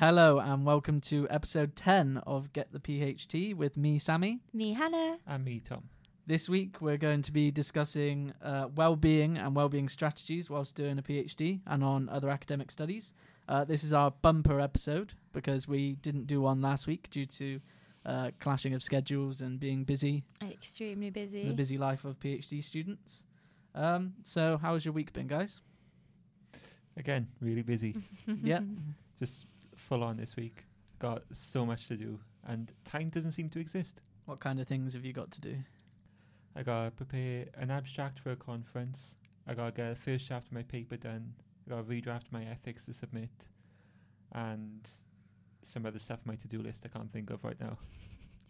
Hello and welcome to episode 10 of Get the Ph-Tea with me, Sammy. Me, Hannah. And me, Tom. This week we're going to be discussing uh, well-being and well-being strategies whilst doing a PhD and on other academic studies. Uh, this is our bumper episode because we didn't do one last week due to uh, clashing of schedules and being busy, Extremely busy. the busy life of PhD students. Um, so, how has your week been, guys? Again, really busy. yeah, Just full on this week. Got so much to do, and time doesn't seem to exist. what kind of things have you got to do? I gotta prepare an abstract for a conference. I gotta get a first draft of my paper done. I gotta redraft my ethics to submit, and some other stuff on my to-do list I can't think of right now.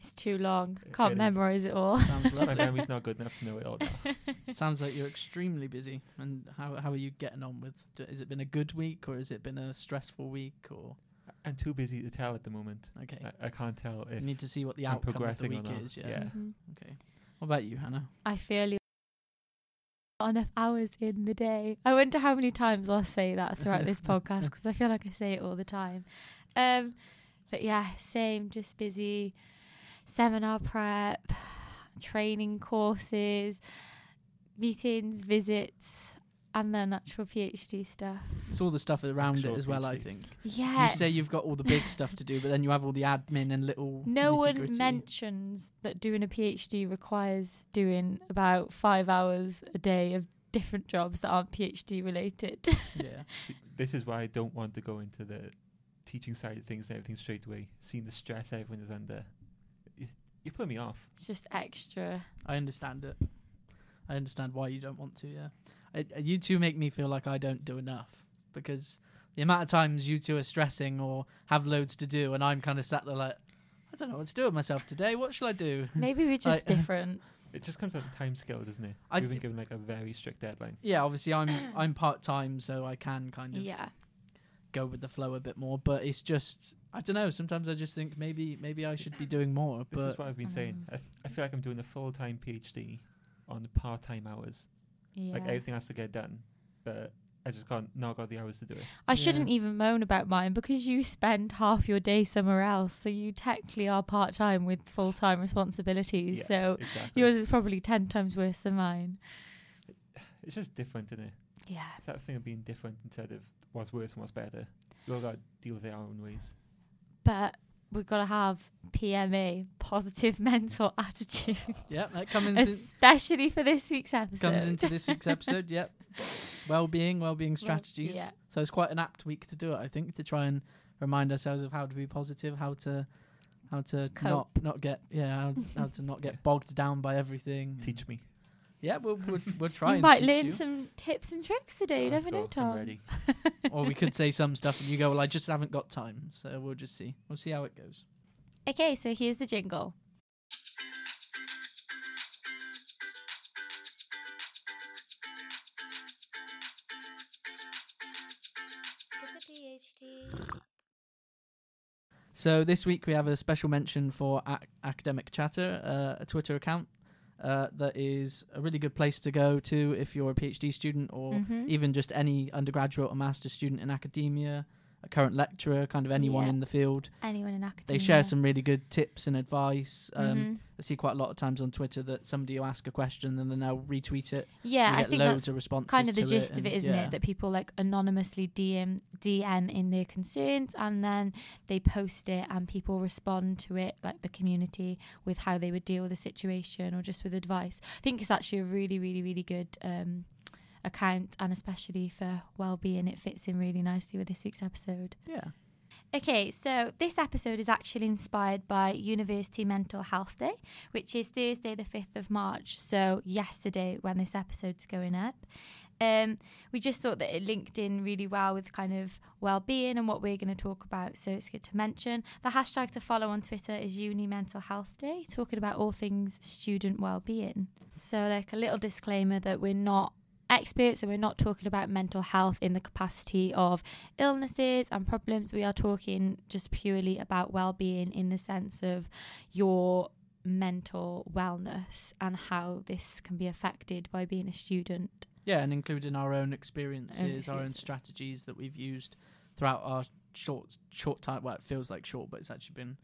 It's too long. Can't is. memorize it all. Sounds my memory's not good enough to know it all now. Sounds like you're extremely busy. And how how are you getting on with? d- Has it been a good week or has it been a stressful week? Or I'm too busy to tell at the moment. okay, I, I can't tell you need to see what the I'm outcome of the week is. Yeah. Yeah. Mhm. Okay. What about you, Hannah? I feel you enough hours in the day. I wonder how many times I'll say that throughout this podcast because I feel like I say it all the time. Um, but yeah, same. Just busy. Seminar prep, training courses, meetings, visits, and then actual PhD stuff. It's all the stuff around Actual it as well. I think Yeah. you say you've got all the big stuff to do, but then you have all the admin and little. No one mentions that doing a PhD requires doing about five hours a day of different jobs that aren't PhD related. Yeah. See, this is why I don't want to go into the teaching side of things and everything straight away. Seeing the stress everyone is under, you, you put me off. it's just extra. I understand it. I understand why you don't want to. Yeah, I, you two make me feel like I don't do enough because the amount of times you two are stressing or have loads to do, and I'm kind of sat there like, I don't know what to do with myself today. What should I do? Maybe we're just I- different. It just comes out of time scale, doesn't it? I We've been d- given like a very strict deadline. Yeah, obviously I'm I'm part time, so I can kind of Yeah. go with the flow a bit more. But it's just I don't know. Sometimes I just think maybe maybe I should be doing more. This But is what I've been saying. Um. I, f- I feel like I'm doing a full time PhD on part time hours. Yeah. Like everything has to get done, but I just can't not got the hours to do it. I Yeah. shouldn't even moan about mine because you spend half your day somewhere else. So you technically are part time with full time responsibilities. Yeah, so exactly. yours is probably 10 times worse than mine. it's just different, isn't it? Yeah. It's that thing of being different instead of what's worse and what's better. We all got to deal with it our own ways. But we've got to have PMA, positive mental attitude. yeah, that comes into especially for this week's episode. comes into this week's episode. Yep, well-being, well-being strategies. yeah. So it's quite an apt week to do it. I think to try and remind ourselves of how to be positive, how to how to Cope. not not get yeah how, how to not get bogged down by everything. Teach me. Yeah, we'll we'll, we'll try you and might learn you. some tips and tricks today. You never know, Tom. or we could say some stuff and you go, well, I just haven't got time. So we'll just see. We'll see how it goes. Okay, so here's the jingle. So this week we have a special mention for ac- Academic Chatter, uh, a Twitter account uh, that is a really good place to go to if you're a PhD student or Mhm. even just any undergraduate or master's student in academia, a current lecturer, kind of anyone Yeah. in the field. Anyone in academia. They share some really good tips and advice. Um, Mhm. I see quite a lot of times on Twitter that somebody will ask a question and then they'll retweet it. Yeah, I think loads that's of responses. kind of the gist it of it, isn't yeah. it? That people like anonymously DM DM in their concerns, and then they post it, and people respond to it, like the community, with how they would deal with the situation or just with advice. I think it's actually a really, really, really good um, account, and especially for well-being, it fits in really nicely with this week's episode. Yeah. Okay, so this episode is actually inspired by University Mental Health Day, which is Thursday, the 5th of March. So, yesterday, when this episode's going up. Um, we just thought that it linked in really well with kind of well-being and what we're going to talk about. So it's good to mention. The hashtag to follow on Twitter is Uni Mental Health Day, talking about all things student well-being. So like a little disclaimer that we're not experts and we're not talking about mental health in the capacity of illnesses and problems. We are talking just purely about well-being in the sense of your mental wellness and how this can be affected by being a student. Yeah, and including our own experiences, our own strategies that we've used throughout our short short time. Well, it feels like short, but it's actually been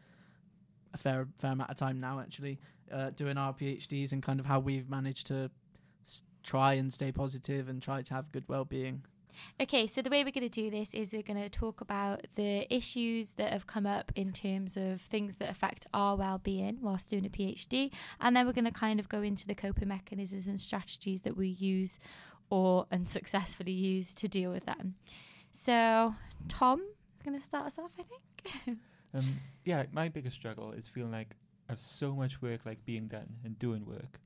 a fair fair amount of time now. Actually, uh, doing our PhDs and kind of how we've managed to s- try and stay positive and try to have good well being. Okay, so the way we're going to do this is we're going to talk about the issues that have come up in terms of things that affect our well-being whilst doing a PhD, and then we're going to kind of go into the coping mechanisms and strategies that we use or unsuccessfully use to deal with them. So, Tom is going to start us off, I think. Um, yeah, my biggest struggle is feeling like I have so much work like being done and doing work,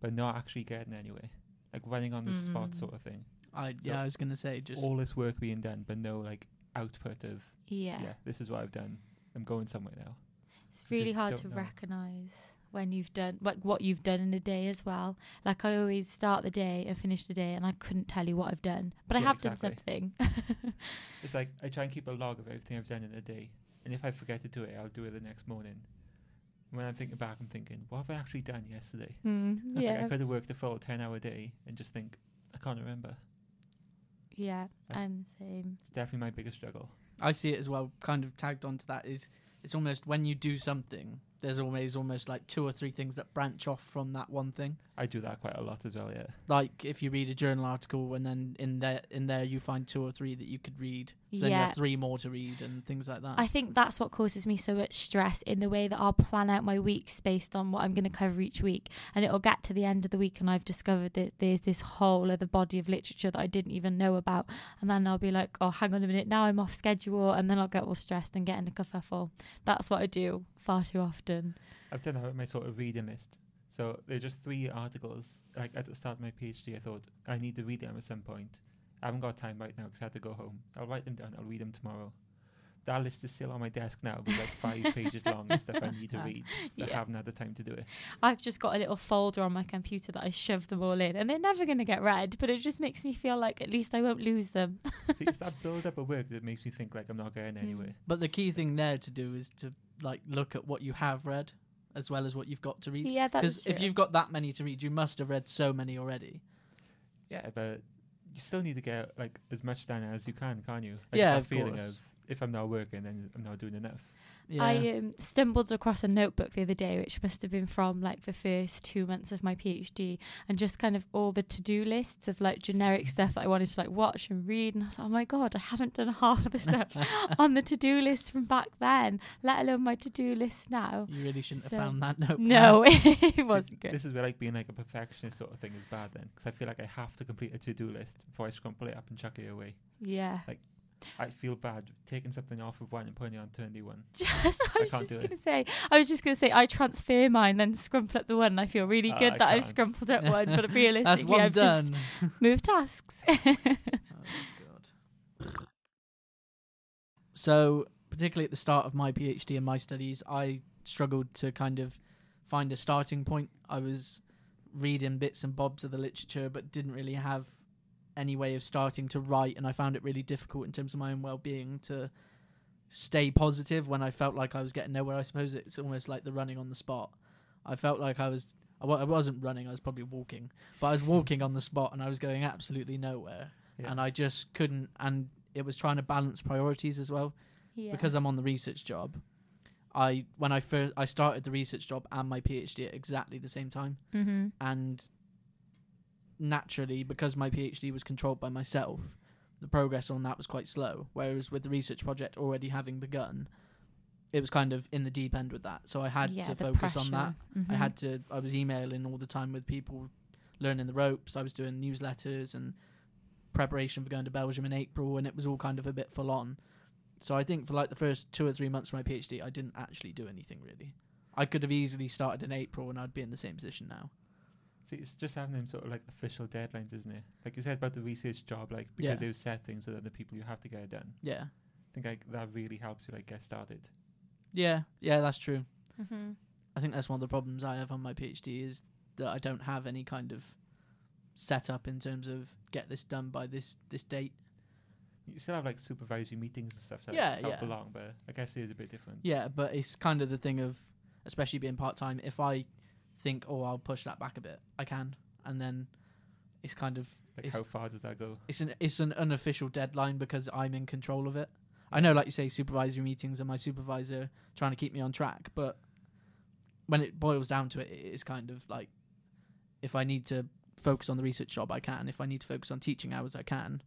but not actually getting anywhere. Like running on the spot Mm. sort of thing. I yeah, I was gonna say just All this work being done, but no like output of yeah. yeah, this is what I've done. I'm going somewhere now. It's really hard to know. recognize when you've done like what you've done in a day as well. Like I always start the day and finish the day, and I couldn't tell you what I've done, but I have exactly. done something. It's like I try and keep a log of everything I've done in a day, and if I forget to do it, I'll do it the next morning. When I'm thinking back, I'm thinking, what have I actually done yesterday? Mm, Like, yeah, I could have worked a full ten-hour day and just think, I can't remember. yeah, I- I'm the same. It's definitely my biggest struggle. I see it as well. Kind of tagged onto that is it's almost when you do something, there's always almost like two or three things that branch off from that one thing. I do that quite a lot as well. Yeah. Like if you read a journal article and then in there in there you find two or three that you could read, so then you have three more to read and things like that. I think that's what causes me so much stress in the way that I'll plan out my weeks based on what I'm going to cover each week. And it'll get to the end of the week and I've discovered that there's this whole other body of literature that I didn't even know about. And then I'll be like, oh, hang on a minute, now I'm off schedule. And then I'll get all stressed and get in a kerfuffle. That's what I do far too often. I've done that my sort of reading list. So there are just three articles. Like at the start of my PhD, I thought I need to read them at some point. I haven't got time right now because I had to go home. I'll write them down. I'll read them tomorrow. That list is still on my desk now, with like five pages long of stuff I need to read. But I haven't had the time to do it. I've just got a little folder on my computer that I shove them all in. And they're never going to get read, but it just makes me feel like at least I won't lose them. See, it's that build up of work that makes me think like I'm not going mm. anywhere. but the key thing there to do is to like look at what you have read as well as what you've got to read. Yeah, that's Because true. if you've got that many to read, you must have read so many already. Yeah, but you still need to get like as much done as you can, can't you? Like, Yeah, that of feeling course. of if I'm not working, then I'm not doing enough. Yeah. I um, stumbled across a notebook the other day, which must have been from like the first two months of my PhD, and just kind of all the to-do lists of like generic stuff that I wanted to like watch and read. And I was like, oh my god, I haven't done half of the stuff on the to-do list from back then, let alone my to-do list now. you really shouldn't So- have found that note. No, it wasn't good. This is where like being like a perfectionist sort of thing is bad then, because I feel like I have to complete a to-do list before I scrumple it up and chuck it away. Yeah. I feel bad taking something off of one and putting it onto a new one. Just, I I was can't just gonna say, I was just gonna say, I transfer mine, then scrumple up the one. And I feel really Oh, good I that I've can't. scrumpled up one, but realistically, one I've done. just moved tasks. Oh, So, particularly at the start of my PhD and my studies, I struggled to kind of find a starting point. I was reading bits and bobs of the literature, but didn't really have any way of starting to write, and I found it really difficult in terms of my own well-being to stay positive when I felt like I was getting nowhere. I suppose it's almost like the running on the spot. I felt like I was. I wasn't running. I was probably walking, but I was walking on the spot, and I was going absolutely nowhere Yeah. and I just couldn't. And it was trying to balance priorities as well yeah. because I'm on the research job. I when I first I started the research job and my PhD at exactly the same time, mm-hmm. and naturally because my PhD was controlled by myself, the progress on that was quite slow. Whereas with the research project already having begun, it was kind of in the deep end with that. So I had yeah, to focus on that. pressure. I mm-hmm. had to. I was emailing all the time with people, learning the ropes. I was doing newsletters and preparation for going to Belgium in April, and it was all kind of a bit full on. So I think for like the first two or three months of my PhD, I didn't actually do anything really. I could have easily started in April, and I'd be in the same position now. See, it's just having them sort of like official deadlines, isn't it? Like you said about the research job, like because Yeah. they've set things so that the people you have to get it done. Yeah, I think like that really helps you like get started. yeah, yeah. That's true. Mm-hmm. I think that's one of the problems I have on my PhD is that I don't have any kind of setup in terms of get this done by this this date. You still have like supervisory meetings and stuff that Yeah, help yeah. along, but I guess it is a bit different. Yeah, but it's kind of the thing of, especially being part time. If I think, oh, I'll push that back a bit, I can, and then it's kind of Like It's- how far does that go? it's an it's an unofficial deadline because I'm in control of it. I know, like you say, supervisory meetings and my supervisor trying to keep me on track, but when it boils down to it, it is kind of like if I need to focus on the research job, I can. If I need to focus on teaching hours, I can.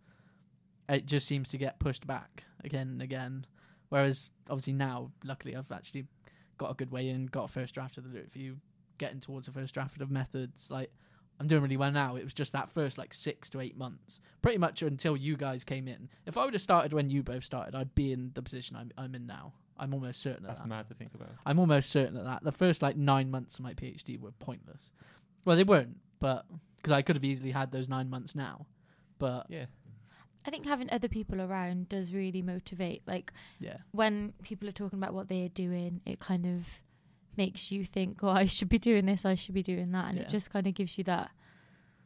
It just seems to get pushed back again and again. Whereas obviously now, luckily, I've actually got a good way in, got a first draft of the review, getting towards the first draft of methods. Like I'm doing really well now. It was just that first like six to eight months, pretty much until you guys came in. If I would have started when you both started, I'd be in the position I'm I'm in now. I'm almost certain of That's that. mad to think about. I'm almost certain of that. The first like nine months of my PhD were pointless. Well, they weren't, but because I could have easily had those nine months now. But Yeah. I think having other people around does really motivate. Like yeah, when people are talking about what they're doing, it kind of makes you think, "Oh, I should be doing this. I should be doing that," and Yeah. it just kind of gives you that.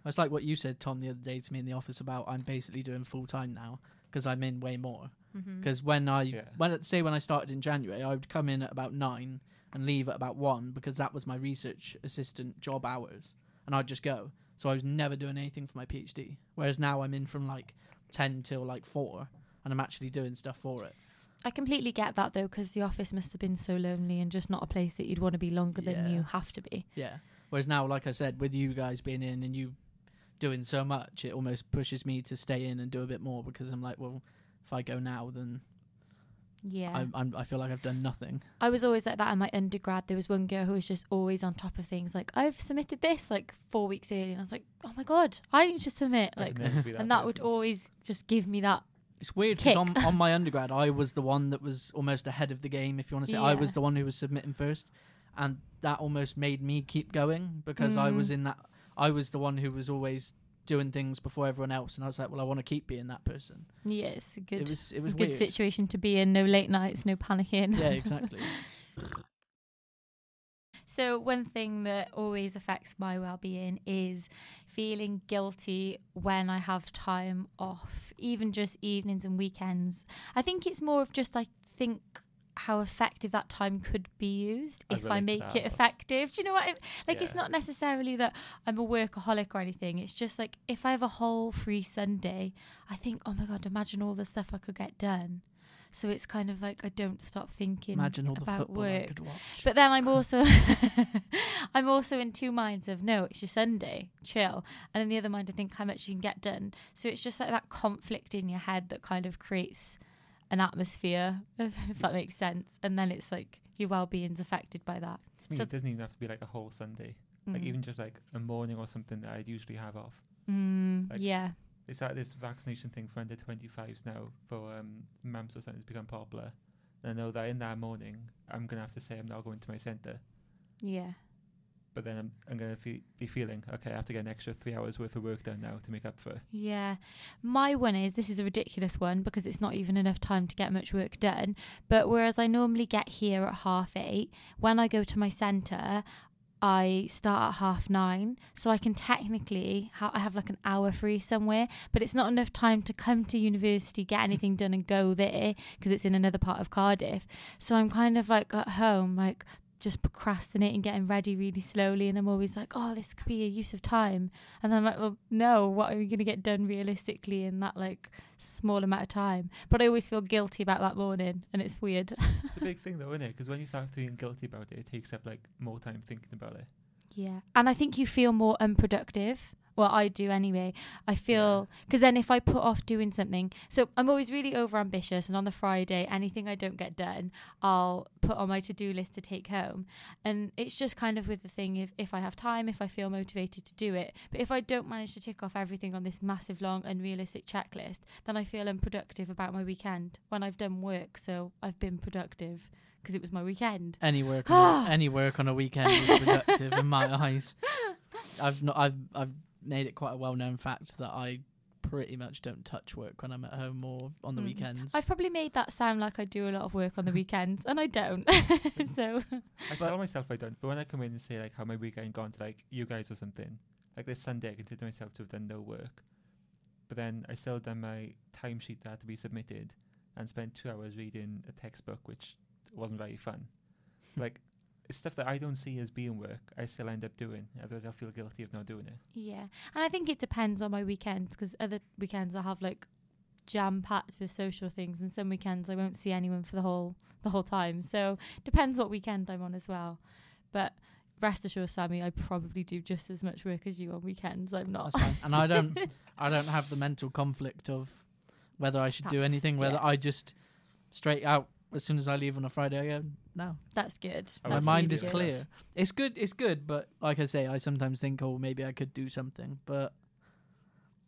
it's like what you said, Tom, the other day to me in the office about I'm basically doing full time now because I'm in way more. Mm-hmm. Because when I Yeah. when say when I started in January, I would come in at about nine and leave at about one because that was my research assistant job hours, and I'd just go. So I was never doing anything for my PhD. Whereas now I'm in from like ten till like four, and I'm actually doing stuff for it. I completely get that though, because the office must have been so lonely and just not a place that you'd want to be longer than Yeah. you have to be. Yeah. Whereas now, like I said, with you guys being in and you doing so much, it almost pushes me to stay in and do a bit more because I'm like, well, if I go now, then Yeah. I'm, I'm I feel like I've done nothing. I was always like that in my undergrad. There was one girl who was just always on top of things. Like I've submitted this like four weeks early, and I was like, "Oh my god, I need to submit!" Like, could and that would always just give me that. It's weird because on, on my undergrad, I was the one that was almost ahead of the game, if you want to say. I was the one who was submitting first, and that almost made me keep going because I was Mm. in that. I was the one who was always doing things before everyone else, and I was like, well, I want to keep being that person. Yeah, a good, It was it was good weird. situation to be in. No late nights, no panicking. Yeah, exactly. So one thing that always affects my well-being is feeling guilty when I have time off, even just evenings and weekends. I think it's more of just I think how effective that time could be used I if I make it effective. Do you know what? I, like it's not necessarily that I'm a workaholic or anything. It's just like if I have a whole free Sunday, I think, oh my god, imagine all the stuff I could get done. So it's kind of like I don't stop thinking Imagine all the about football I work. could watch. But then I'm also I'm also in two minds of no, it's your Sunday, chill. And in the other mind I think how much you can get done. So it's just like that conflict in your head that kind of creates an atmosphere, if that makes sense. And then it's like your well being's affected by that. I mean, So- it doesn't even have to be like a whole Sunday. Like Mm. even just like a morning or something that I'd usually have off. mm, like- yeah. It's like this vaccination thing for under 25s now for um, mumps or something to become popular. And I know that in that morning, I'm going to have to say I'm not going to my centre. Yeah. But then I'm, I'm going to fe- be feeling, okay, I have to get an extra three hours worth of work done now to make up for it. Yeah. My one is this is a ridiculous one because it's not even enough time to get much work done. But whereas I normally get here at half eight, when I go to my centre, I start at half nine. So I can technically, ha- I have like an hour free somewhere, but it's not enough time to come to university, get anything done, and go there because it's in another part of Cardiff. So I'm kind of like at home, like just procrastinating, getting ready really slowly. And I'm always like, oh, this could be a use of time. And then I'm like, well, no, what are we going to get done realistically in that like small amount of time? But I always feel guilty about that morning, and it's weird. It's a big thing though, isn't it? Because when you start feeling guilty about it, it takes up like more time thinking about it. yeah. And I think you feel more unproductive. Well, I do anyway. I feel because then if I put off doing something, so I'm always really over ambitious, and on the Friday, anything I don't get done, I'll put on my to do list to take home. And it's just kind of with the thing if, if I have time, if I feel motivated to do it. But if I don't manage to tick off everything on this massive, long, unrealistic checklist, then I feel unproductive about my weekend when I've done work. So I've been productive because it was my weekend. any work on a, any work on a weekend is productive in my eyes. I've not I've I've made it quite a well known fact that I pretty much don't touch work when I'm at home or on the Mm. weekends. I've probably made that sound like I do a lot of work on the weekends, and I don't. so I But- tell myself I don't, but when I come in and say like how my weekend gone to like you guys or something, like this Sunday I consider myself to have done no work, but then I still done my timesheet that had to be submitted, and spent two hours reading a textbook which wasn't very fun. like it's stuff that I don't see as being work, I still end up doing. Otherwise, I'll feel guilty of not doing it. yeah, and I think it depends on my weekends because other weekends I'll have like jam packed with social things, and some weekends I won't see anyone for the whole the whole time. So depends what weekend I'm on as well. But rest assured, Sammy, I probably do just as much work as you on weekends. I'm not. That's fine. And I don't, I don't have the mental conflict of whether I should do anything. Whether yeah. I just straight out as soon as I leave on a Friday, I go no. That's good. I My That's mind really is good. clear. It's good. It's good. But like I say, I sometimes think, oh, maybe I could do something. But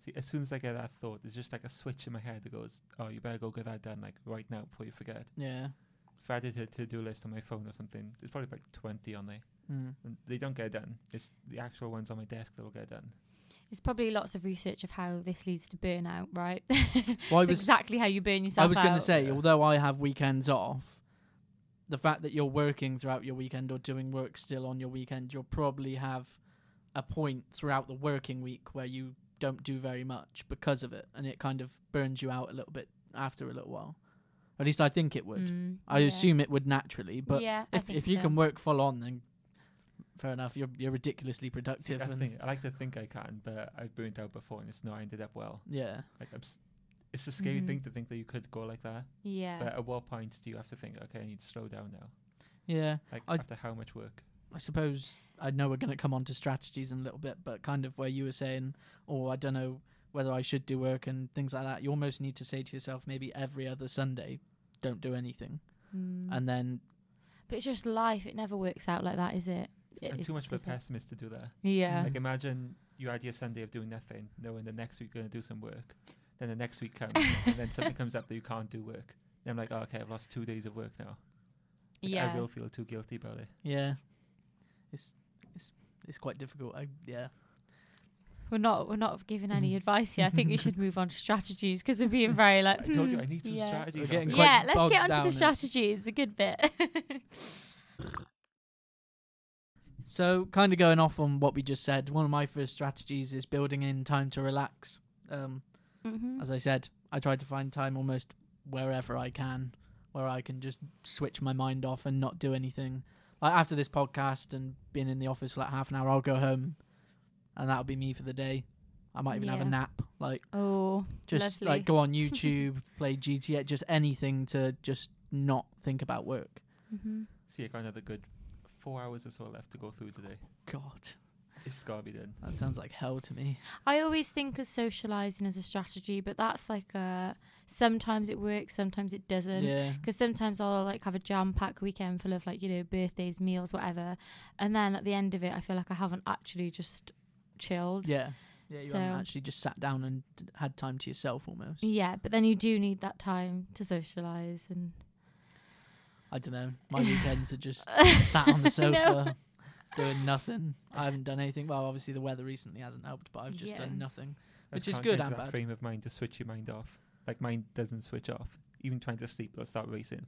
See, as soon as I get that thought, there's just like a switch in my head that goes, "Oh, you better go get that done like right now before you forget." yeah, If I did a to-do list on my phone or something, there's probably like 20 on there, mm. and they don't get done. It's the actual ones on my desk that will get done. There's probably lots of research of how this leads to burnout, right? Well, it's was- exactly how you burn yourself I was going to say, although I have weekends off, the fact that you're working throughout your weekend or doing work still on your weekend, you'll probably have a point throughout the working week where you don't do very much because of it, and it kind of burns you out a little bit after a little while. At least I think it would. Mm, I yeah. assume it would naturally, but yeah, if if you so. can work full on, then fair enough. You're you're ridiculously See, productive, that's the and thing. I like to think I can, but I've burnt out before, and it's not ended up well. yeah, Like, I'm s- it's a scary Mhm. thing to think that you could go like that. yeah, But at what point do you have to think, okay, I need to slow down now? yeah. Like I- after how much work? I suppose I know we're going to come on to strategies in a little bit, but kind of where you were saying, or I don't know whether I should do work and things like that. You almost need to say to yourself, maybe every other Sunday, don't do anything, Mm. and then but it's just life. It never works out like that, is it? It I'm too much of a pessimist to do that. Yeah. Like imagine you had your Sunday of doing nothing, knowing the next week you're going to do some work. Then the next week comes, and then something comes up that you can't do work. Then I'm like, oh, okay, I've lost two days of work now. Like, yeah. I will feel too guilty about it. yeah, it's it's it's quite difficult. I yeah. We're not we're not giving any advice here. I think we should move on to strategies because we're being very like. I told you I need some yeah. strategies. We're getting off quite it. Yeah, let's get onto down the in- strategies. A good bit. So kind of going off on what we just said, one of my first strategies is building in time to relax. Um, hmm as I said, I try to find time almost wherever I can, where I can just switch my mind off and not do anything. Like after this podcast and being in the office for like half an hour, I'll go home, and that'll be me for the day. I might even have a nap, like Oh, just Lovely. like go on YouTube, play GTA, just anything to just not think about work. hmm See, I got another good four hours or so left to go through today. God, It's gotta be done. that sounds like hell to me. I always think of socializing as a strategy, but that's like a sometimes it works, sometimes it doesn't. Yeah, Because sometimes I'll like have a jam packed weekend full of like you know birthdays, meals, whatever, and then at the end of it, I feel like I haven't actually just chilled. yeah, yeah. You haven't actually just sat down and d- had time to yourself almost. Yeah, but then you do need that time to socialize and I don't know. My weekends are just sat on the No. sofa doing nothing. I haven't done anything. Well, obviously the weather recently hasn't helped, but I've just Yeah. done nothing. Which just is good get and into that bad. frame of mind to switch your mind off. Like mine doesn't switch off. Even trying to sleep, it'll start racing.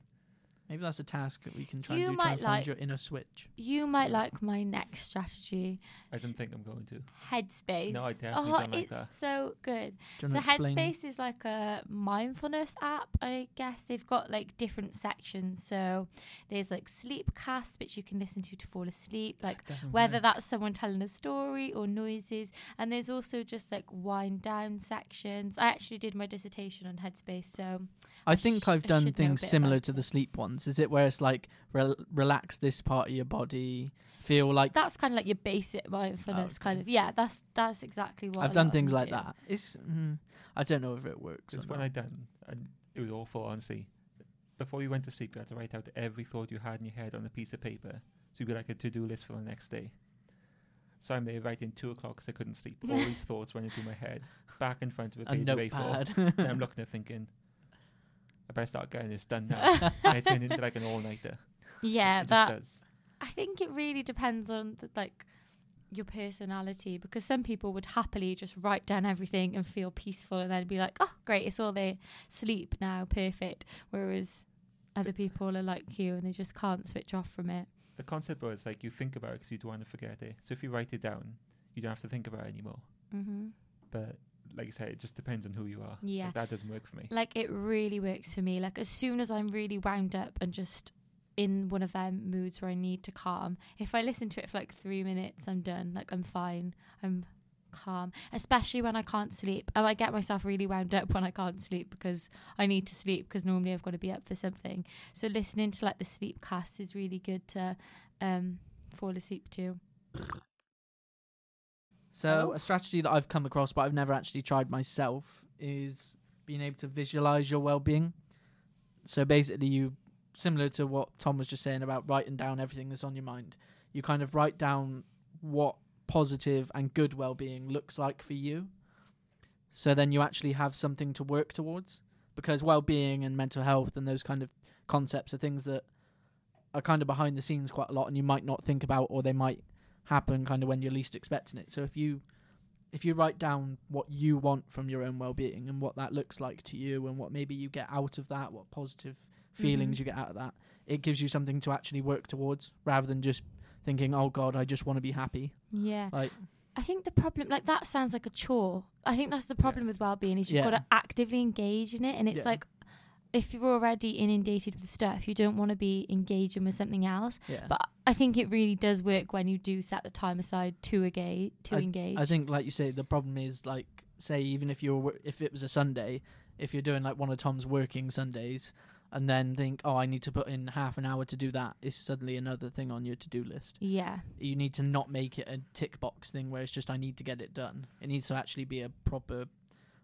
Maybe that's a task that we can try You and do. Try might and find like- your inner switch. you might like my next strategy, I don't think I'm going to. Headspace. No, I definitely oh, don't like it's that. so good. Do you So want to explain? Headspace is like a mindfulness app, I guess. They've got like different sections. So there's like sleep casts, which you can listen to to fall asleep, like Doesn't whether work. that's someone telling a story or noises. And there's also just like wind down sections. I actually did my dissertation on Headspace, so I think sh- I've done should know a things similar to the sleep sleep ones. Is it where it's like rel- relax this part of your body, feel like that's kind of like your basic mindfulness okay. kind of. Yeah, that's that's exactly what I've done things like do. that. It's mm, I don't know if it works. It's Because when. I done, and it was awful, honestly. Before you went to sleep, you had to write out every thought you had in your head on a piece of paper. So it'd be like a to-do list for the next day. So I'm there writing two o'clock because I couldn't sleep. All these thoughts running through my head, back in front of a a page of A4. notepad. and I'm looking at thinking, I better start getting this done now. and I turn into like an all-nighter. Yeah, it that does. I think it really depends on the, like your personality because some people would happily just write down everything and feel peaceful and then be like, "Oh, great, it's all there. Sleep now, perfect." Whereas other people are like you and they just can't switch off from it. The concept was like you think about it because you don't want to forget it. So if you write it down, you don't have to think about it anymore. hmm But like I said, it just depends on who you are. Yeah. Like, that doesn't work for me. Like it really works for me. Like as soon as I'm really wound up and just in one of them moods where I need to calm, if I listen to it for like three minutes, I'm done. Like I'm fine. I'm calm, especially when I can't sleep. And I get myself really wound up when I can't sleep because I need to sleep because normally I've got to be up for something. So listening to like the sleep cast is really good to um, fall asleep to. So Hello? a strategy that I've come across, but I've never actually tried myself, is being able to visualize your well-being. So basically, you similar to what Tom was just saying about writing down everything that's on your mind. You kind of write down what positive and good well-being looks like for you. So then you actually have something to work towards because well-being and mental health and those kind of concepts are things that are kind of behind the scenes quite a lot and you might not think about or they might happen kind of when you're least expecting it. So if you if you write down what you want from your own well-being and what that looks like to you and what maybe you get out of that, what positive feelings Mhm. you get out of that, it gives you something to actually work towards rather than just thinking, "Oh god, I just want to be happy." Yeah. Like I think the problem, like that, sounds like a chore. I think that's the problem with well-being is you've Yeah. got to actively engage in it, and it's Yeah. like if you're already inundated with stuff, you don't want to be engaging with something else. yeah. But I think it really does work when you do set the time aside to engage. To engage. I think, like you say, the problem is like, say, even if you're if it was a Sunday, if you're doing like one of Tom's working Sundays, and then think, oh, I need to put in half an hour to do that, is suddenly another thing on your to do list. Yeah. You need to not make it a tick box thing where it's just I need to get it done. It needs to actually be a proper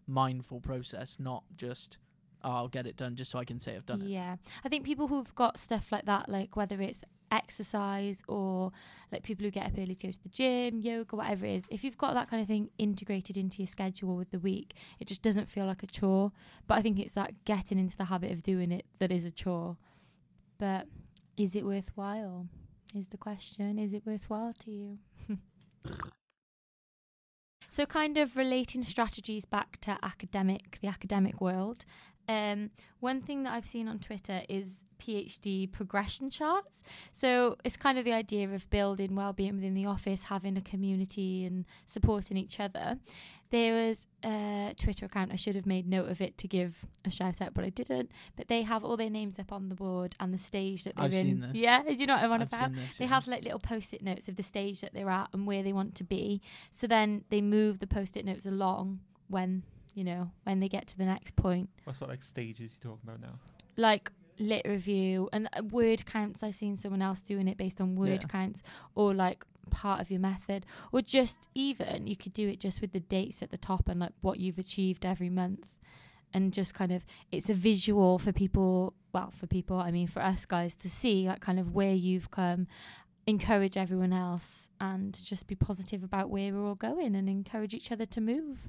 mindful process, not just oh, I'll get it done just so I can say I've done it. Yeah. I think people who've got stuff like that, like whether it's exercise or like people who get up early to go to the gym, yoga, whatever it is, if you've got that kind of thing integrated into your schedule with the week, it just doesn't feel like a chore. But I think it's that getting into the habit of doing it that is a chore. But is it worthwhile? Is the question. Is it worthwhile to you? So, kind of relating strategies back to academic, the academic world. Um, one thing that I've seen on Twitter is PhD progression charts. So it's kind of the idea of building well-being within the office, having a community and supporting each other. There was a Twitter account. I should have made note of it to give a shout out, but I didn't. But they have all their names up on the board and the stage that they're I've in. seen this. Yeah, do you know what I'm on I've about? this, They yeah. have like little post-it notes of the stage that they're at and where they want to be. So then they move the post-it notes along when you know when they get to the next point, What sort of like stages you talking about now? like lit review and uh, word counts. I've seen someone else doing it based on word Yeah. counts or like part of your method, or just even you could do it just with the dates at the top and like what you've achieved every month. And just kind of, it's a visual for people. Well, for people, I mean, for us guys to see, like, kind of where you've come, encourage everyone else, and just be positive about where we're all going, and encourage each other to move.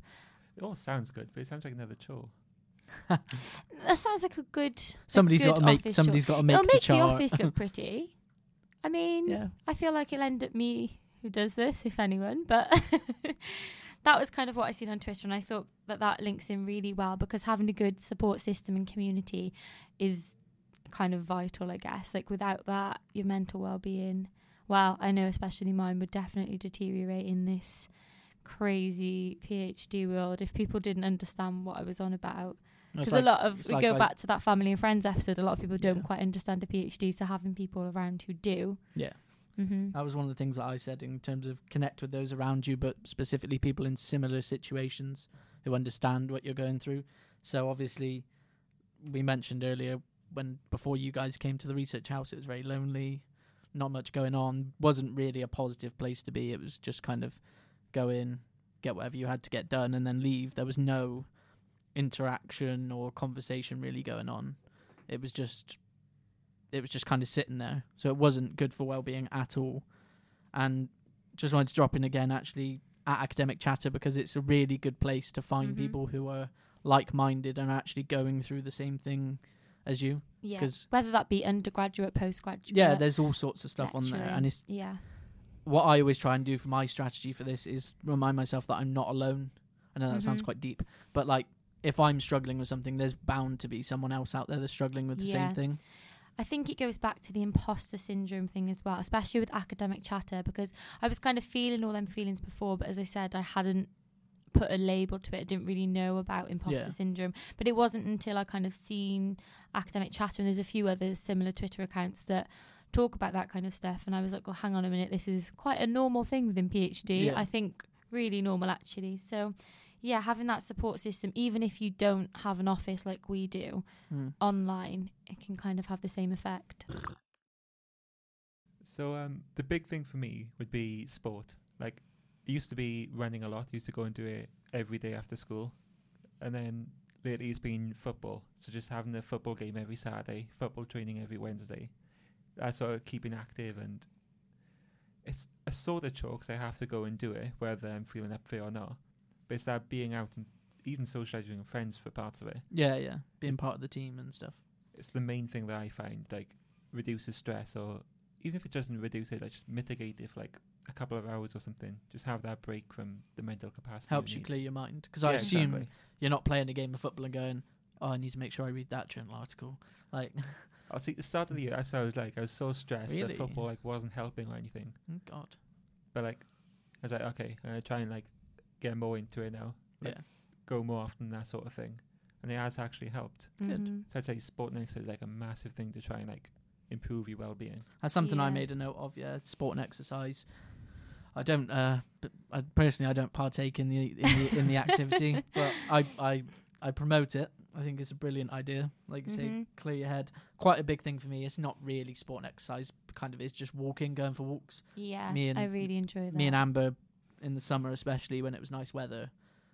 It all sounds good, but it sounds like another chore. That sounds like a good. Somebody's got to make. Somebody's got to make It'll the make the office look pretty. I mean, yeah. I feel like it'll end up me who does this, if anyone. But that was kind of what I seen on Twitter, and I thought that that links in really well because having a good support system and community is kind of vital, I guess. Like without that, your mental well-being, well, I know especially mine would definitely deteriorate in this crazy PhD world if people didn't understand what I was on about. Because like- a lot of we like go I- back to that family and friends episode. A lot of people don't Yeah. quite understand a PhD, so having people around who do. Yeah. Mm-hmm. That was one of the things that I said in terms of connect with those around you, but specifically people in similar situations who understand what you're going through. So obviously, we mentioned earlier when before you guys came to the research house, it was very lonely, not much going on, wasn't really a positive place to be. It was just kind of go in, get whatever you had to get done, and then leave. There was no interaction or conversation really going on. It was just it was just kind of sitting there. So it wasn't good for well-being at all. And just wanted to drop in again actually at academic chatter because it's a really good place to find Mhm. people who are like-minded and are actually going through the same thing as you. Yeah. Whether that be undergraduate, postgraduate. Yeah, there's all sorts of stuff on there and it's yeah. What I always try and do for my strategy for this is remind myself that I'm not alone. I know that sounds Mhm. quite deep, but like if I'm struggling with something, there's bound to be someone else out there that's struggling with the Yeah. same thing. I think it goes back to the imposter syndrome thing as well, especially with academic chatter, because I was kind of feeling all them feelings before, but as I said, I hadn't put a label to it. I didn't really know about imposter Yeah. syndrome. But it wasn't until I kind of seen academic chatter, and there's a few other similar Twitter accounts that talk about that kind of stuff. And I was like, well, hang on a minute, this is quite a normal thing within PhD. Yeah. I think really normal actually. So, yeah, having that support system, even if you don't have an office like we do Hmm. online, it can kind of have the same effect. So um, the big thing for me would be sport. Like, it used to be running a lot. Used to go and do it every day after school, and then lately it's been football. So just having a football game every Saturday, football training every Wednesday. That's sort of keeping active, and it's a sort of chore 'cause I have to go and do it, whether I'm feeling up for it or not. But it's that being out and even socializing with friends for parts of it. Yeah, yeah. Being part of the team and stuff. It's the main thing that I find like reduces stress, or even if it doesn't reduce it, like just mitigate it for like a couple of hours or something. Just have that break from the mental capacity. Helps you need. clear your mind. Because I assume exactly. you're not playing a game of football and going, oh, I need to make sure I read that journal article. Like, I'll see. The start of the year, that's how I was like. I was so stressed Really? that football like wasn't helping or anything. oh God. But like, I was like, okay, I'm gonna try and like get more into it now. Like, Yeah. Go more often, that sort of thing, and it has actually helped. Good. Mhm. So I'd say sport and exercise is like a massive thing to try and like improve your well-being. That's something I made a note of. Yeah, sport and exercise. I don't. Uh, but I, personally, I don't partake in the in the in the activity, but I I I promote it. I think it's a brilliant idea. Like you say, Mhm. clear your head. Quite a big thing for me. It's not really sport and exercise. Kind of is just walking, going for walks. Yeah, Me and- I really enjoy that. Me and Amber, in the summer especially when it was nice weather,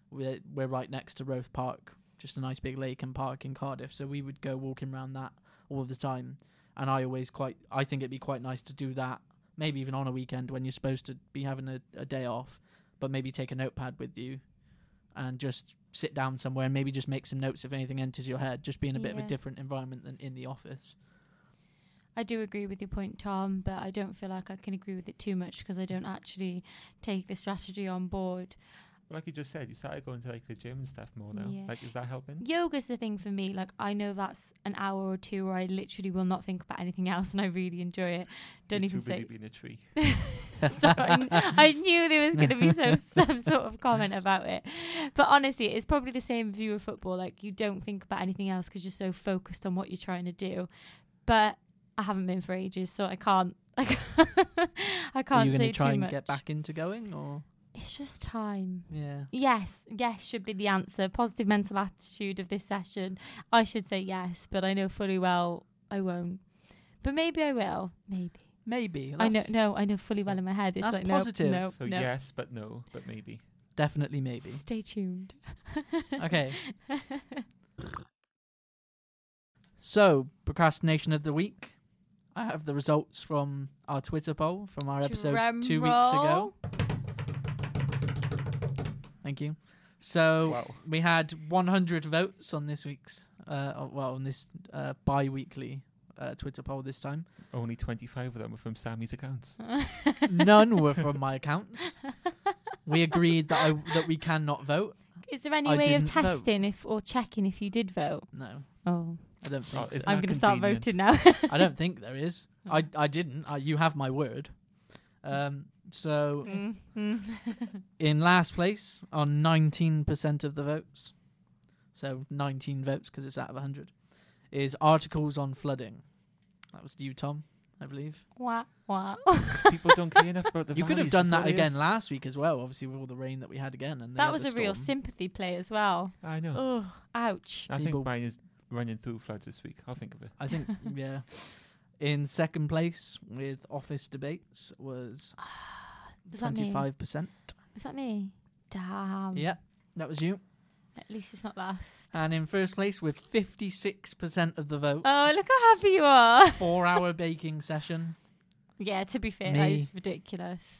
we're we're right next to Roath Park, just a nice big lake and park in Cardiff. So we would go walking around that all the time. And I always quite, I think it'd be quite nice to do that, maybe even on a weekend when you're supposed to be having a, a day off, but maybe take a notepad with you, and just sit down somewhere and maybe just make some notes if anything enters your head. Just be in a bit of a different environment than in the office. I do agree with your point, Tom, but I don't feel like I can agree with it too much because I don't actually take the strategy on board. But like you just said, you started going to like the gym and stuff more now. Yeah. Like, is that helping? Yoga's the thing for me. Like I know that's an hour or two where I literally will not think about anything else, and I really enjoy it. Don't You're even too busy say. being a tree. Sorry, I knew there was going to be so, some sort of comment about it. But honestly, it's probably the same view of football. Like you don't think about anything else because you're so focused on what you're trying to do. But I haven't been for ages, so I can't. I can't, I Are can't you say try too and much. get back into going, or It's just time. yeah? Yes, yes should be the answer. Positive mental attitude of this session. I should say yes, but I know fully well I won't. But maybe I will. Maybe. Maybe. I know. That's No, I know fully well in my head. It's that's like positive. no, So no, no. yes, but no, but maybe. Definitely maybe. Stay tuned. Okay. So, procrastination of the week. I have the results from our Twitter poll from our episode Drum two weeks ago. roll. Thank you. So wow. we had 100 votes on this week's, uh, oh, well, on this uh, bi-weekly uh, Twitter poll this time. Only 25 of them were from Sammy's accounts. None were from my accounts. We agreed that I that we cannot vote. Is there any I way of didn't vote. testing if or checking if you did vote? No, Oh, I don't think. Oh, so. isn't I'm that going to start convenient? voting now. I don't think there is. I I didn't. I, you have my word. Um. So Mm, mm. in last place on 19% of the votes, so 19 votes because it's out of 100, is articles on flooding. That was you, Tom, I believe. Wah, wah. People don't care enough about the you could have valleys, done that's that all it again is. last week as well, obviously with all the rain that we had again. And the That was a other real storm. sympathy play as well. I know. Oh, ouch. I people- think mine is running through floods this week. I'll think of it. I think, yeah. In second place with office debates was Was that me? 25%. Is that me? Damn. Yeah, that was you. At least it's not last. And in first place with 56% of the vote, Oh, look how happy you are. four hour baking session. Yeah, to be fair, that Me. is ridiculous.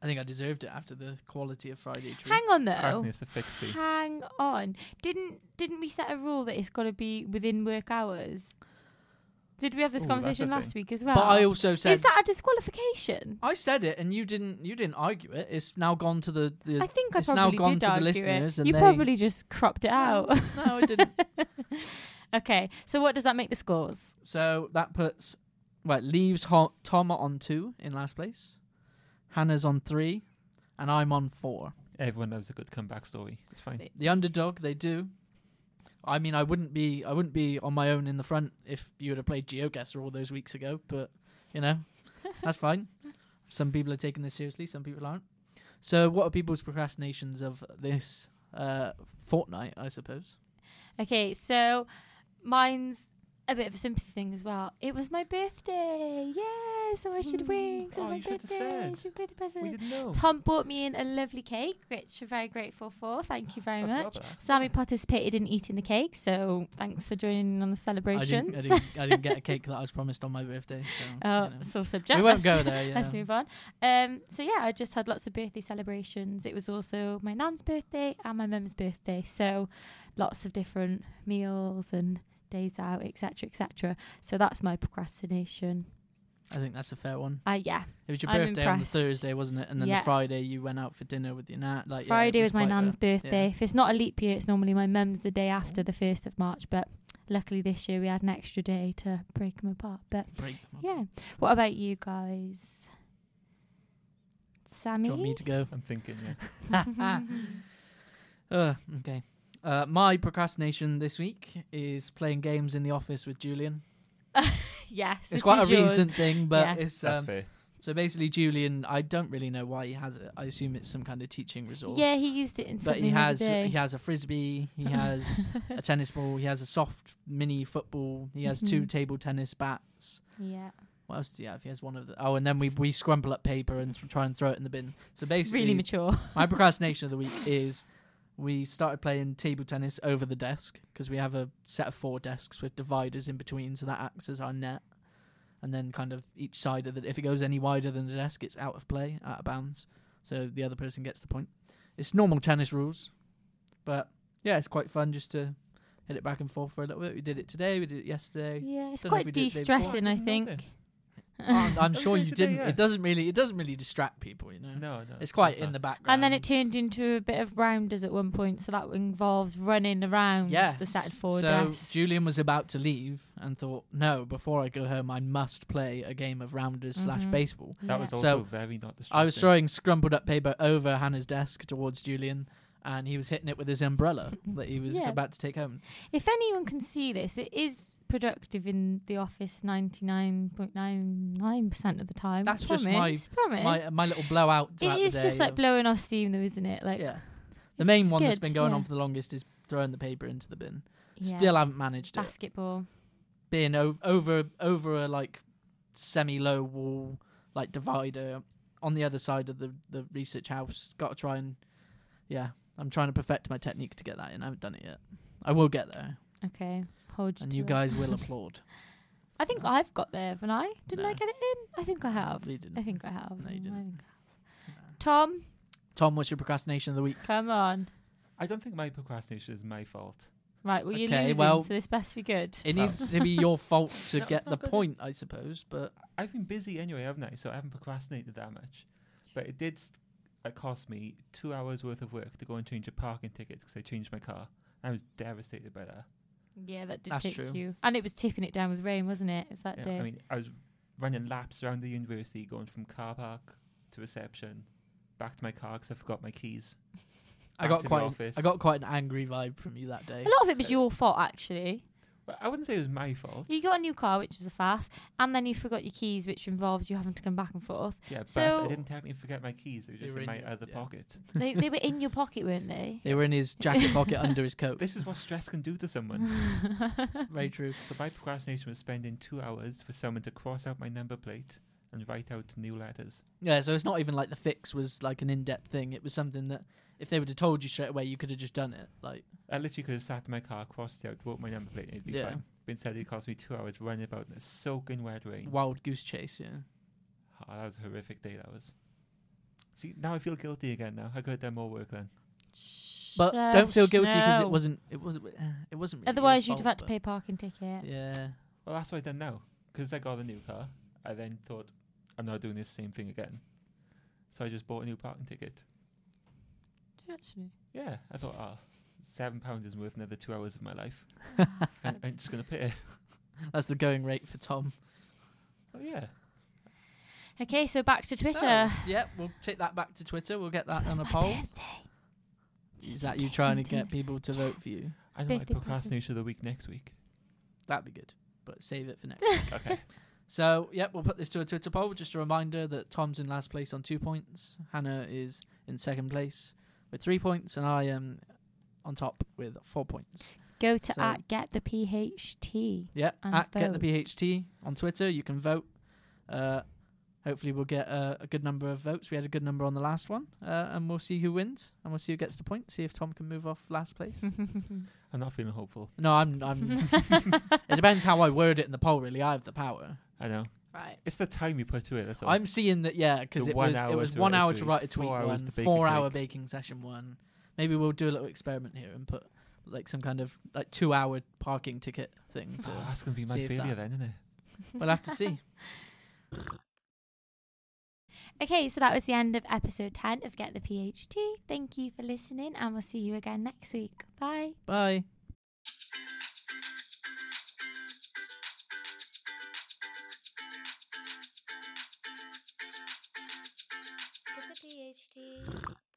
I think I deserved it after the quality of Friday treat. Hang on though. Agnes, a fixie. Hang on. Didn't didn't we set a rule that it's got to be within work hours? Did we have this Ooh, that's a conversation last thing. week as well? But I also said is that a disqualification? I said it, and you didn't. You didn't argue it. It's now gone to the. the I think I it's now probably gone did to the argue listeners it. and You they- probably just cropped it out. no, I didn't. okay, so what does that make the scores? so that puts. Well, it leaves Ho- Tom on two in last place. Hannah's on three, and I'm on four. Everyone knows a good comeback story. It's fine. The underdog, they do. I mean, I wouldn't be. I wouldn't be on my own in the front if you would have played GeoGuessr all those weeks ago. But you know, that's fine. Some people are taking this seriously. Some people aren't. So, what are people's procrastinations of this uh, fortnight? I suppose. Okay, so mine's a bit of a sympathy thing as well. It was my birthday. Yeah, so I should Mm. wings. It was Oh, my you should birthday. said. It's your birthday We present. didn't know. Tom bought me in a lovely cake, which we're very grateful for. Thank you very I much. Sammy participated in eating the cake, so thanks for joining in on the I celebrations. didn't, I, didn't, I didn't get a cake that I was promised on my birthday. So, Oh, you know. so subject. we won't go there. Yeah. Let's move on. Um, so yeah, I just had lots of birthday celebrations. It was also my nan's birthday and my mum's birthday, so lots of different meals and days out, etc., etc. So that's my procrastination. I think that's a fair one. Uh, yeah, It was your I'm birthday on the. Thursday, wasn't it? And then Yeah. the Friday you went out for dinner with your nan. Like yeah, it Friday was, my quite a- nan's birthday. yeah. If it's not a leap year, it's normally my mum's the day after the first of March. But luckily this year we had an extra day to break them apart. But break. them up. yeah, what about you guys? Do Sammy. you want me to go? I'm thinking, yeah. Uh, okay. Uh, my procrastination this week is playing games in the office with Julian. yes, It's quite a yours. recent thing, but Yeah. it's That's um, fair. so basically Julian. I don't really know why he has it. I assume it's some kind of teaching resource. Yeah, he used it in but something he the has day. he has a frisbee. He has a tennis ball. He has a soft mini football. He has two Mhm. table tennis bats. yeah, What else do you have? He has one of the. Oh, and then we we scrumple up paper and th- try and throw it in the bin. So basically, really mature. my procrastination of the week is we started playing table tennis over the desk because we have a set of four desks with dividers in between, so that acts as our net. And then kind of each side of the if it goes any wider than the desk, it's out of play, out of bounds. So the other person gets the point. It's normal tennis rules, but yeah, it's quite fun just to hit it back and forth for a little bit. We did it today, we did it yesterday. Yeah, it's Don't quite we did it the day before. de-stressing, Oh, I think. this. I'm, I'm sure you did today, didn't. yeah. It doesn't really. It doesn't really distract people, you know. No, no. It's quite of course in the not. background. And then it turned into a bit of rounders at one point, so that involves running around Yeah. the set of four so desks. Julian was about to leave and thought, no, before I go home, I must play a game of rounders slash Mhm. baseball. That was also So, very not distracting. I was throwing scrumpled up paper over Hannah's desk towards Julian, and he was hitting it with his umbrella that he was Yeah. about to take home. If anyone can see this, it is productive in the office 99.99% of the time. That's promise, just my- promise. My my little blowout. it is just like blowing off steam, though, isn't it? Like, yeah. The main one that's been going on for the longest is throwing the paper into the bin. yeah. Still haven't managed it. basketball. Being o- over over a like semi-low wall like divider on the other side of the the research house. Got to try and yeah. I'm trying to perfect my technique to get that in. I haven't done it yet. I will get there, Okay, hold you and to you it. guys will applaud. I think I've got there, haven't I? Didn't I get it in? I think I have. You didn't. I think I have. No, you didn't. think I have. Tom, Tom, what's your procrastination of the week? come on. I don't think my procrastination is my fault. Right, well, you're Okay, losing, well- so this best be good. It Well- needs to be your fault to No, get the not gonna- point, I suppose. But I've been busy anyway, haven't I? So I haven't procrastinated that much. But it did s- it cost me two hours worth of work to go and change a parking ticket because I changed my car. I was devastated by that. Yeah, that did That's take true. you. And it was tipping it down with rain, wasn't it? It was that Yeah, day. I mean, I was running laps around the university, going from car park to reception, back to my car because I forgot my keys. I got quite office. I got quite an angry vibe from you that day. a lot of it was your fault, actually. But I wouldn't say it was my fault. You got a new car, which was a faff, and then you forgot your keys, which involved you having to come back and forth. Yeah, but So- I didn't technically forget my keys. They were They just were in in my other yeah. pocket. They, they were in your pocket, weren't they? They were in his jacket pocket under his coat. This is what stress can do to someone. Very true. So my procrastination was spending two hours for someone to cross out my number plate and write out new letters. Yeah, so it's not even like the fix was like an in-depth thing. It was something that if they would have told you straight away, you could have just done it. Like, I literally could have sat in my car, crossed it out, wrote my number plate, and it'd be Yeah. fine. But instead, it cost me two hours running about in a soaking wet rain. wild goose chase. Yeah. Oh, that was a horrific day. That was. See, now I feel guilty again. Now I could have done more work then. But don't feel guilty because no. it wasn't. It wasn't. uh, It wasn't. Really your Otherwise, you'd fault, have had to pay a parking ticket. Yeah. Well, that's what I done now because I got a new car. I then thought I'm not doing this same thing again, so I just bought a new parking ticket. Did you actually? Yeah, I thought, ah, seven pounds is worth another two hours of my life. and I'm just gonna pay. it. That's the going rate for Tom. Oh yeah. Okay, so back to Twitter. So, yeah, we'll take that back to Twitter. We'll get that Where's on a my poll. birthday? Is that you trying to get people to vote for you? I know my Birthday present. procrastination of the week next week. That'd be good. But save it for next. week. Okay. So, yep, we'll put this to a Twitter poll. Just a reminder that Tom's in last place on two points. Hannah is in second place with three points, and I am on top with four points. Go to So- at get the Ph-Tea. Yeah, And at get the. Ph-Tea on Twitter. You can vote. Uh, hopefully, we'll get a, a good number of votes. We had a good number on the last one, uh, and we'll see who wins, and we'll see who gets the point. See if Tom can move off last place. I'm not feeling hopeful. no, I'm. I'm. it depends how I word it in the poll. Really, I have the power. I know. right. It's the time you put to it. That's all. I'm seeing that. Yeah, because The it one was it hour was to one write a hour to tweet, write a tweet four hours one, to bake a four hour cake. baking session one. Maybe we'll do a little experiment here and put like some kind of like two hour parking ticket thing. To, Oh, that's gonna be my see if failure that- then, isn't it? we'll have to see. Okay, so that was the end of episode 10 of Get the Ph-Tea. Thank you for listening, and we'll see you again next week. Bye. Bye. Ph-Tea.